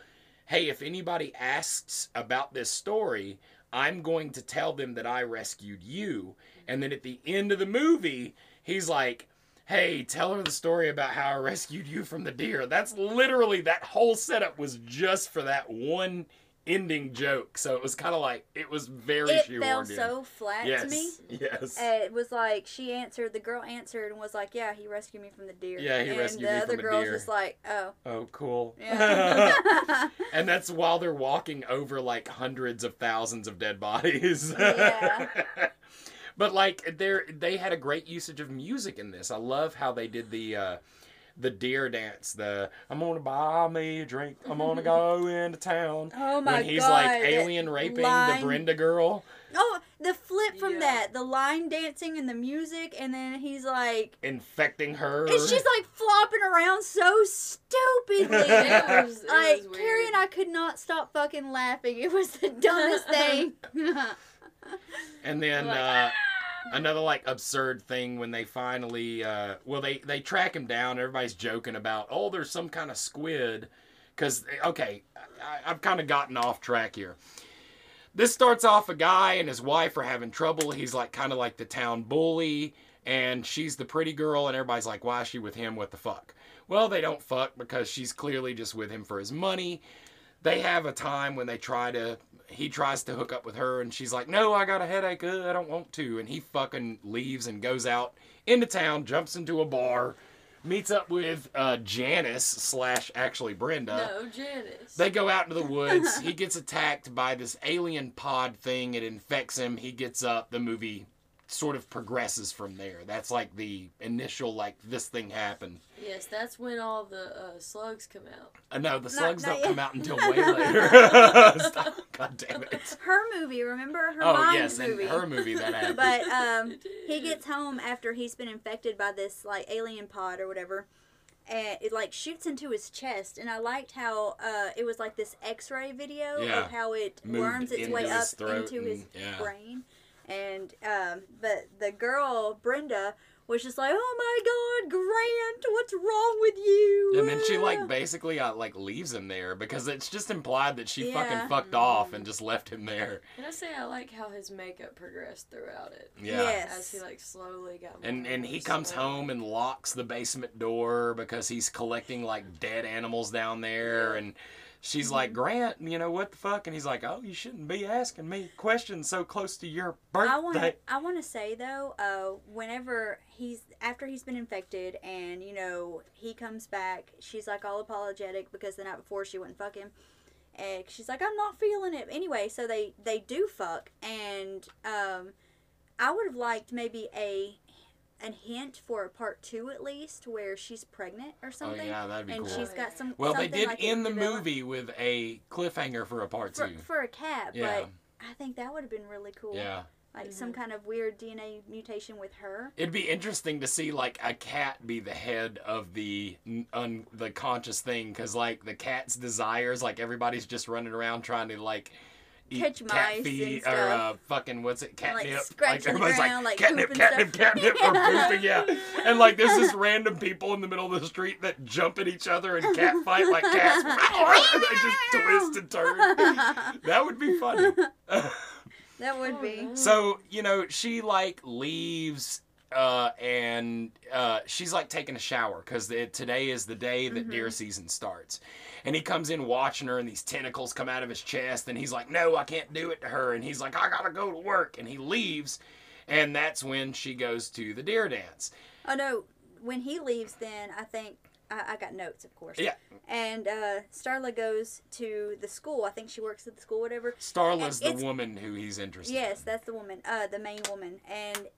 "Hey, if anybody asks about this story, I'm going to tell them that I rescued you." And then at the end of the movie, he's like, "Hey, tell her the story about how I rescued you from the deer." That's literally that whole setup was just for that one ending joke. So it was kind of like it was very It fell in. so flat yes, to me. yes. Uh, it was like she answered. The girl answered and was like, "Yeah, he rescued me from the deer." Yeah, he and rescued the me other from a girl's deer. just like, "Oh, Oh, cool. yeah." and that's while they're walking over like hundreds of thousands of dead bodies. Yeah. but like they they had a great usage of music in this. I love how they did the uh the deer dance, the I'm gonna buy me a drink, I'm gonna go into town. oh my when he's god! like alien raping line- the Brenda girl, Oh, the flip from Yeah. that, the line dancing and the music, and then he's like, infecting her. and she's like flopping around so stupidly. It was, it like was weird. Carrie and I could not stop fucking laughing. It was the dumbest thing. And then Like, uh, another like absurd thing when they finally, uh, well, they they track him down. Everybody's joking about, oh, there's some kind of squid. Because okay, I, I've kind of gotten off track here. This starts off a guy and his wife are having trouble. He's like kind of like the town bully, and she's the pretty girl, and everybody's like, why is she with him? What the fuck? Well, they don't fuck because she's clearly just with him for his money they have a time when they try to he tries to hook up with her and she's like no i got a headache. Uh, i don't want to. And he fucking leaves and goes out into town jumps into a bar meets up with uh, janice slash actually brenda. No, Janice. they go out into the woods. He gets attacked by this alien pod thing. It infects him. He gets up. The movie sort of progresses from there. That's like the initial like this thing happened. Yes, that's when all the uh, slugs come out. uh, no the Not- slugs not don't yet. come out until way later. Stop. god damn it her movie, remember her Oh mind yes, movie. in her movie that happened. But um, he gets home after he's been infected by this like alien pod or whatever and it like shoots into his chest and i liked how uh, it was like this x-ray video Yeah. of how it Moved worms its way up his throat into his and- yeah. brain and um, but the girl brenda was just like oh my god grant what's wrong with you and then she like basically uh, like leaves him there because it's just implied that she Yeah. fucking fucked off and just left him there. Can I say I like how his makeup progressed throughout it? Yeah. Yes. As he like slowly got more And and he comes slow. home and locks the basement door because he's collecting like dead animals down there and she's like Grant, you know what the fuck? And he's like, "Oh, you shouldn't be asking me questions so close to your I want birthday." I want to say though, uh, whenever he's after he's been infected and you know he comes back, she's like all apologetic because the night before she wouldn't fuck him, and she's like I'm not feeling it anyway. So they they do fuck, and um, I would have liked maybe a a hint for a part two at least where she's pregnant or Oh something. yeah, that'd be and cool. she's got some. Well, they did like it end the develop- movie with a cliffhanger for a part for, two. for a cat, Yeah. but I think that would have been really cool. Yeah. Like mm-hmm. some kind of weird DNA mutation with her. It'd be interesting to see like a cat be the head of the un, the conscious thing, because like the cat's desires, like everybody's just running around trying to like, eat Catch cat mice feet or uh, fucking what's it And, like, catnip? everybody's ground, like, catnip, catnip, catnip, or Yeah. pooping, yeah. And like there's just random people in the middle of the street that jump at each other and cat fight like cats. And they just twist and turn. That would be funny. that would be. So, you know, she like leaves uh, and uh, she's like taking a shower because today is the day that deer season starts. And he comes in watching her, and these tentacles come out of his chest, and he's like, No, I can't do it to her. And he's like, I gotta go to work. And he leaves, and that's when she goes to the deer dance. Oh no, when he leaves, then I think I, I got notes, of course. Yeah. And uh, Starla goes to the school. I think she works at the school, whatever. Starla's the woman who he's interested Yes, that's the woman, uh, the main woman, and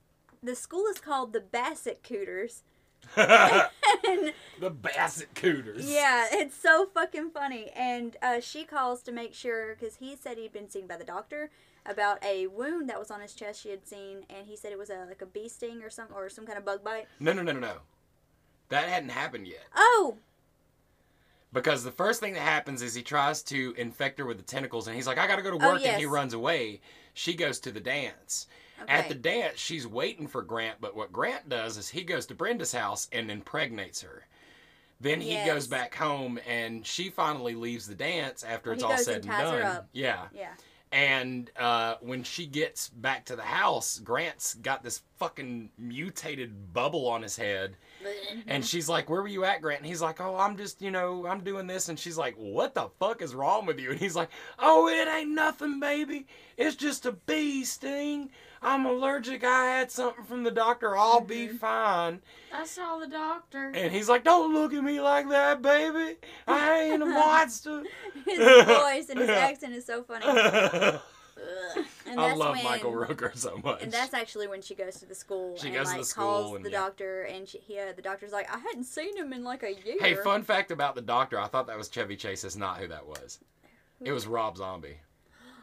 the school is called the Bassett Cooters. and the Bassett Cooters. yeah, it's so fucking funny. And uh, she calls to make sure because he said he'd been seen by the doctor about a wound that was on his chest she had seen, and he said it was a like a bee sting or some or some kind of bug bite. No, no, no, no, no. That hadn't happened yet. Oh, Because the first thing that happens is he tries to infect her with the tentacles, and he's like, "I gotta go to Oh, work," and he runs away. She goes to the dance. Okay. At the dance, she's waiting for Grant, but what Grant does is he goes to Brenda's house and impregnates her. Then he Yes. goes back home, and she finally leaves the dance after it's all said and and done. Yeah, yeah. and uh, when she gets back to the house, Grant's got this fucking mutated bubble on his head. Mm-hmm. And she's like, Where were you at, Grant? And he's like, Oh, I'm just, you know, I'm doing this. And she's like, What the fuck is wrong with you? And he's like, Oh, it ain't nothing, baby. It's just a bee sting. I'm allergic. I had something from the doctor. I'll be mm-hmm. fine. I saw the doctor. And he's like, Don't look at me like that, baby. I ain't a monster. His voice and his accent is so funny. I And that's love when, Michael Rooker so much. And that's actually when she goes to the school She and goes to like the school calls and the yeah. doctor, and she, he, uh, the doctor's like, I hadn't seen him in like a year. Hey, fun fact about the doctor. I thought that was Chevy Chase. It's not who that was. It was Rob Zombie.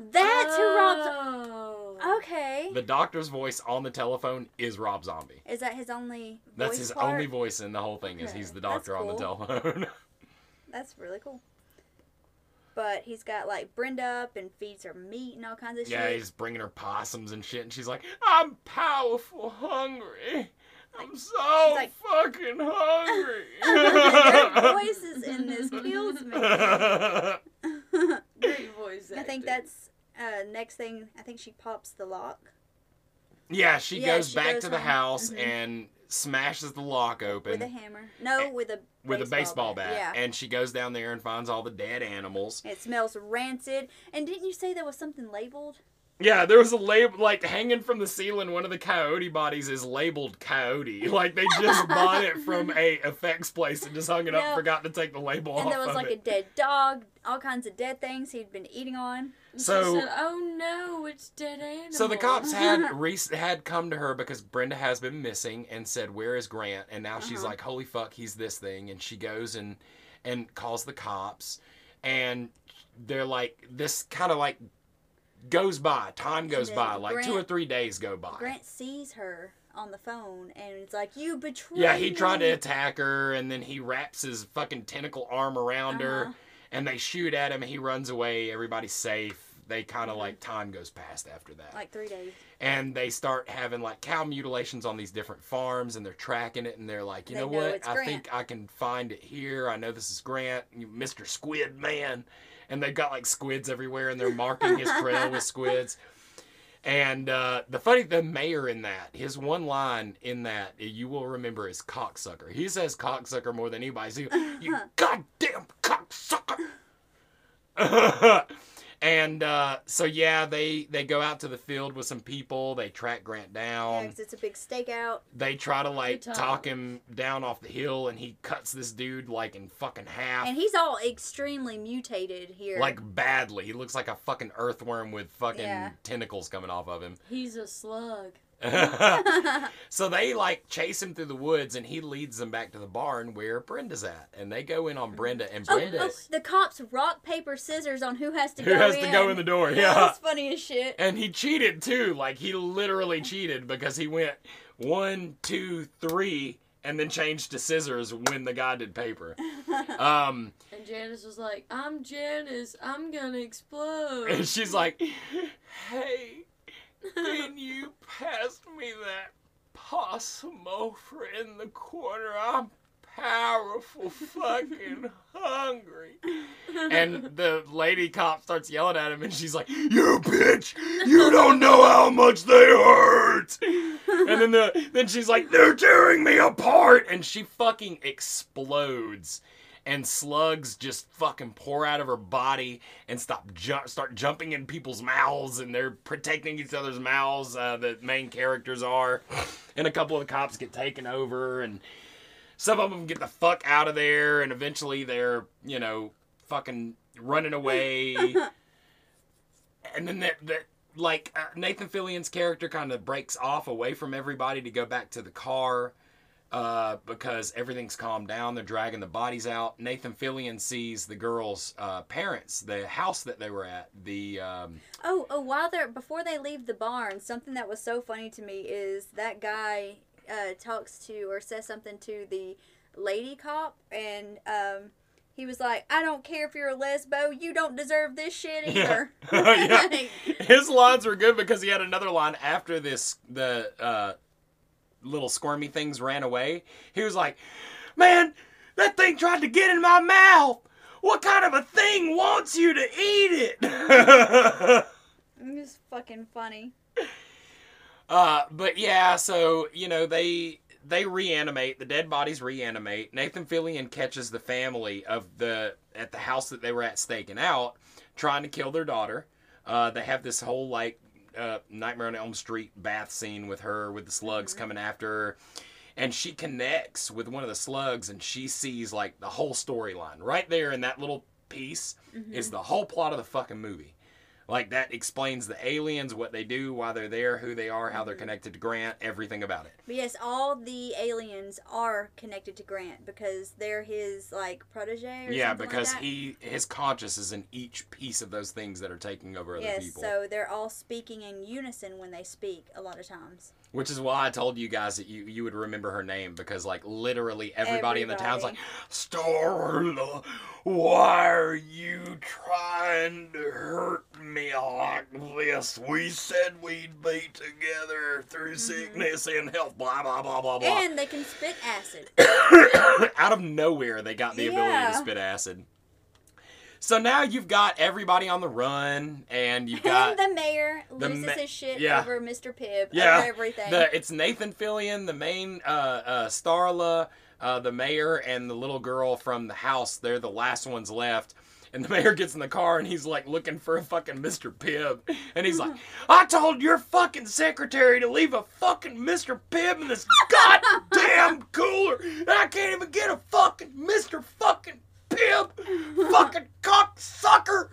That's who Rob. Oh. Okay. The doctor's voice on the telephone is Rob Zombie. Is that his only? That's his part? only voice in the whole thing is Okay, he's the that's doctor on the telephone. That's really cool. But he's got like Brenda up and feeds her meat and all kinds of shit. yeah, shit. he's bringing her possums and shit, and she's like, "I'm powerful, hungry. I'm so like- fucking hungry." Their voices in this kills me. Great voice I think acting. that's uh, next thing. I think she pops the lock. yeah, she Yeah, goes she back goes to the home. house Mhm. and smashes the lock open With a hammer. No, with a with a baseball bat, Yeah. and she goes down there and finds all the dead animals. It smells rancid. And didn't you say there was something labeled? Yeah, there was a label like hanging from the ceiling. One of the coyote bodies is labeled coyote. Like they just bought it from a effects place and just hung it up. No. Forgot to take the label And off And there was like a dead dog, all kinds of dead things he'd been eating on. And So- she said, "Oh no, it's dead animals." So the cops had Reese had come to her because Brenda has been missing and said, "Where is Grant?" And now she's Uh-huh. like, "Holy fuck, he's this thing!" And she goes and and calls the cops, and they're like, this kind of like goes by. Time goes by. Like two or three days go by. Grant sees her on the phone and it's like, You betrayed Yeah, he tried to attack her, and then he wraps his fucking tentacle arm around her, Uh-huh. And they shoot at him. He runs away. Everybody's safe. They kind of Mhm. like time goes past after that, Like three days. and they start having like cow mutilations on these different farms, and they're tracking it, and they're like, you They know know what? it's I Grant. think I can find it here. I know this is Grant, you- Mr. Squid Man, and they've got like squids everywhere, and they're marking his trail with squids. And uh, the funny, the mayor in that, his one line in that you will remember is cocksucker. He says cocksucker more than anybody. So, you goddamn cocksucker. and uh, so yeah, they they go out to the field with some people. They track Grant down. Yeah, it's a big stakeout. They try to like Good talk him down off the hill, and he cuts this dude like in fucking half. And he's all extremely mutated here. like badly. He looks like a fucking earthworm with fucking Yeah. tentacles coming off of him. He's a slug. so they like chase him through the woods and he leads them back to the barn where Brenda's at. And they go in on Brenda and Oh, Brenda oh, the cops rock, paper, scissors on who has to go in. who go has in. to go in the door. Yeah. was funny as shit. And he cheated too. Like he literally cheated because he went one, two, three, and then changed to scissors when the guy did paper. Um, And Janice was like, I'm Janice. I'm gonna explode. and she's like, "Hey, can you pass me that possum over in the corner? I'm powerful, fucking hungry." And the lady cop starts yelling at him, and she's like, "You bitch! You don't know how much they hurt!" And then the then she's like, "They're tearing me apart!" And she fucking explodes, and slugs just fucking pour out of her body and stop ju- start jumping in people's mouths, and they're protecting each other's mouths. Uh, the main characters are, and a couple of the cops get taken over, and some of them get the fuck out of there, and eventually they're you know fucking running away. and then that like uh, Nathan Fillion's character kind of breaks off away from everybody to go back to the car uh, because everything's calmed down. They're dragging the bodies out. Nathan Fillion sees the girls' uh, parents, the house that they were at. The um, Oh, oh, while they're before they leave the barn, something that was so funny to me is that guy uh, talks to or says something to the lady cop, and um, he was like, "I don't care if you're a lesbo, you don't deserve this shit either." yeah. Like, His lines were good because he had another line after this. The uh, little squirmy things ran away. He was like, "Man, that thing tried to get in my mouth. What kind of a thing wants you to eat it?" it was fucking funny. Uh, but yeah, so you know they they reanimate the dead bodies. Reanimate. Nathan Fillion catches the family of the at the house that they were at staking out, trying to kill their daughter. Uh, they have this whole like uh, Nightmare on Elm Street bath scene with her with the slugs coming after her. And she connects with one of the slugs, and she sees like the whole storyline right there in that little piece is the whole plot of the fucking movie. Like that explains the aliens, what they do, why they're there, who they are, how they're mm-hmm. connected to Grant, everything about it. But yes, all the aliens are connected to Grant because they're his like protege. Or yeah, because like he his conscious is in each piece of those things that are taking over other Yes, people. so they're all speaking in unison when they speak a lot of times. Which is why I told you guys that you, you would remember her name because like literally everybody, in the town's like, Starla, why are you trying to hurt me like this? We said we'd be together through sickness and health, blah blah blah blah blah. Mm-hmm. And they can spit acid. Out of nowhere, they got the ability to spit acid. So now you've got everybody on the run, and you've got and the mayor the loses ma- his shit yeah. over Mr. Pibb, Yeah, over everything. the it's Nathan Fillion, the main uh, uh, Starla, uh, the mayor, and the little girl from the house. They're the last ones left. And the mayor gets in the car and he's like looking for a fucking Mr. Pibb. And he's like, I told your fucking secretary to leave a fucking Mr. Pibb in this goddamn cooler. And I can't even get a fucking Mr. fucking Pibb. Fucking cocksucker.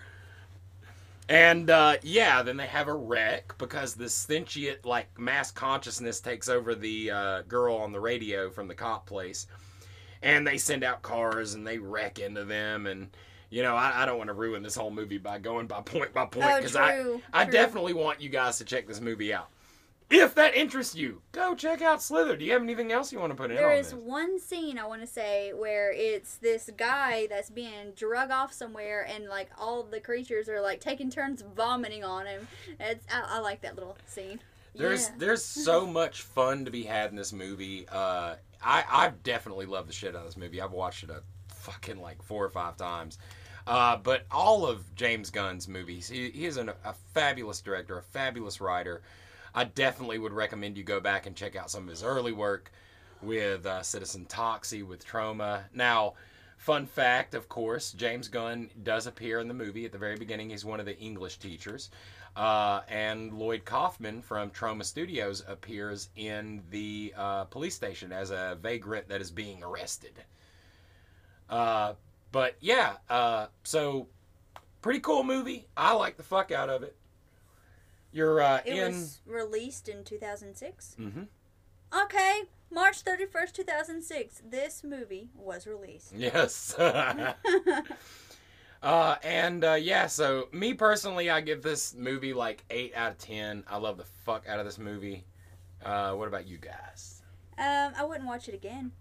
And uh, yeah, then they have a wreck because the sentient like mass consciousness takes over the uh, girl on the radio from the cop place, and they send out cars and they wreck into them. And you know, I, I don't want to ruin this whole movie by going by point by point oh, because I. I true. definitely want you guys to check this movie out. If that interests you, go check out Slither. Do you have anything else you want to put in There on is this? one scene I want to say where it's this guy that's being drug off somewhere, and like all the creatures are like taking turns vomiting on him. It's I, I like that little scene. There's Yeah. there's so much fun to be had in this movie. Uh, I I've definitely loved the shit out of this movie. I've watched it a fucking like four or five times. Uh, but all of James Gunn's movies, he, he is an, a fabulous director, a fabulous writer. I definitely would recommend you go back and check out some of his early work with uh, Citizen Toxie, with Troma. Now, fun fact, of course, James Gunn does appear in the movie at the very beginning. He's one of the English teachers. Uh, and Lloyd Kaufman from Troma Studios appears in the uh, police station as a vagrant that is being arrested. Uh, but yeah, uh, so pretty cool movie. I like the fuck out of it. You're uh, It in. was released in 2006. Mm-hmm. Okay, March 31st, 2006. This movie was released. Yes. uh, and uh, yeah, so me personally, I give this movie like eight out of ten. I love the fuck out of this movie. Uh, what about you guys? um, I wouldn't watch it again.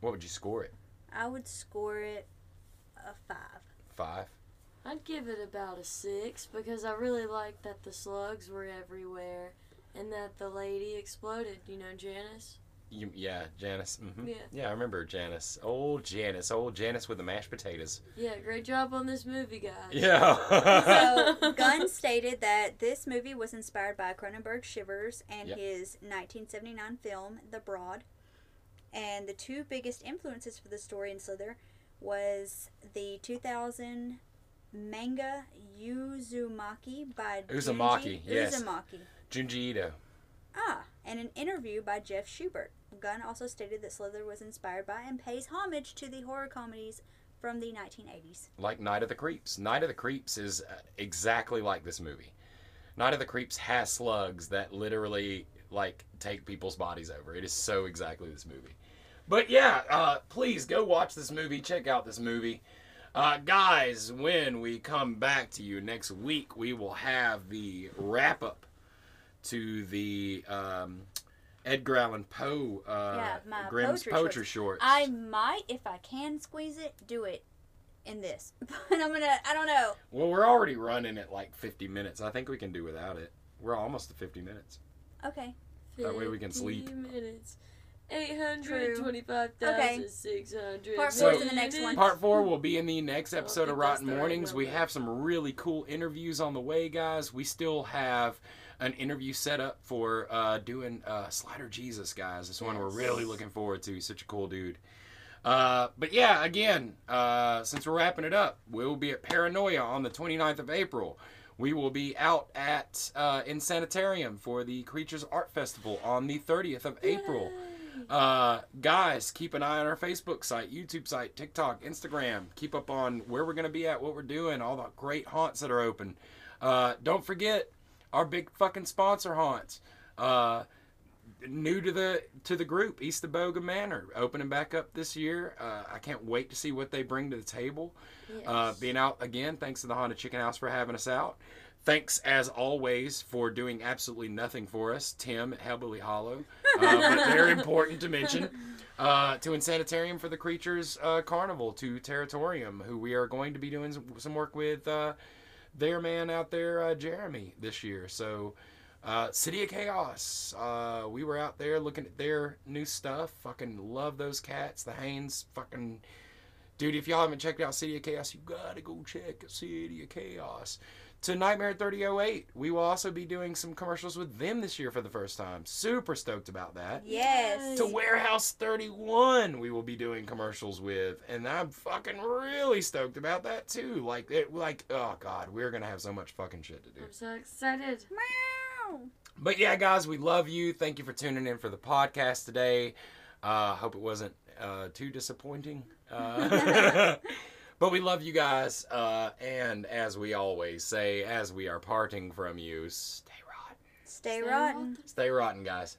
What would you score it? I would score it a five. Five. I'd give it about a six because I really liked that the slugs were everywhere and that the lady exploded. You know, Janice. You, yeah, Janice. hmm Yeah. Yeah, I remember Janice. Old Janice. Old Janice with the mashed potatoes. Yeah, great job on this movie, guys. Yeah. So, Gunn stated that this movie was inspired by Cronenberg Shivers and Yep. his 1979 film, The Brood. And the two biggest influences for the story in Slither was the 2000 manga Uzumaki by Uzumaki, Junji yes. Uzumaki. Junji Ito. Ah, and an interview by Jeff Schubert. Gunn also stated that Slither was inspired by and pays homage to the horror comedies from the 1980s. like Night of the Creeps. Night of the Creeps is uh, exactly like this movie. Night of the Creeps has slugs that literally like take people's bodies over. It is so exactly this movie. But yeah, uh, please go watch this movie. Check out this movie. Uh, guys, when we come back to you next week, we will have the wrap up to the um, Edgar Allan Poe uh, Yeah, Grimm's poetry poetry, shorts. shorts. I might, if I can squeeze it, do it in this. But I'm gonna, I don't know. Well, we're already running at like 50 minutes. I think we can do without it. We're almost to 50 minutes. Okay. That way we can sleep. 50 minutes. 825,600 Part four's in the next one. Part four will be in the next episode of Rotten the right Mornings. We have some really cool interviews on the way, guys. We still have an interview set up for uh, doing uh, Slider Jesus, guys. This one we're really looking forward to. He's such a cool dude. Uh, but yeah, again, uh, since we're wrapping it up, we'll be at Paranoia on the 29th of April. We will be out at uh, Insanitarium for the Creatures Art Festival on the 30th of April. Uh, guys, keep an eye on our Facebook site, YouTube site, TikTok, Instagram. Keep up on where we're going to be at, what we're doing, all the great haunts that are open. Uh, don't forget our big fucking sponsor haunts. Uh, new to the to the group, Eastaboga Manor, opening back up this year. Uh, I can't wait to see what they bring to the table. Uh, being out again, thanks to the Haunted Chicken House for having us out. Thanks as always for doing absolutely nothing for us, Tim at Hellbilly Hollow. Uh, but very important to mention. Uh, to Insanitarium for the Creatures uh, Carnival, to Territorium, who we are going to be doing some, work with uh, their man out there, uh, Jeremy, this year. So, uh, City of Chaos, uh, we were out there looking at their new stuff. Fucking love those cats. The Haynes, fucking. Dude, if y'all haven't checked out City of Chaos, you gotta go check City of Chaos. To Nightmare 3008, we will also be doing some commercials with them this year for the first time. Super stoked about that Yes. to Warehouse 31 we will be doing commercials with and I'm fucking really stoked about that too like it like oh god we're gonna have so much fucking shit to do I'm so excited. Meow. but yeah guys we love you thank you for tuning in for the podcast today uh hope it wasn't uh too disappointing uh But we love you guys, uh, and as we always say, as we are parting from you, stay rotten. Stay Stay rotten. Stay rotten, guys.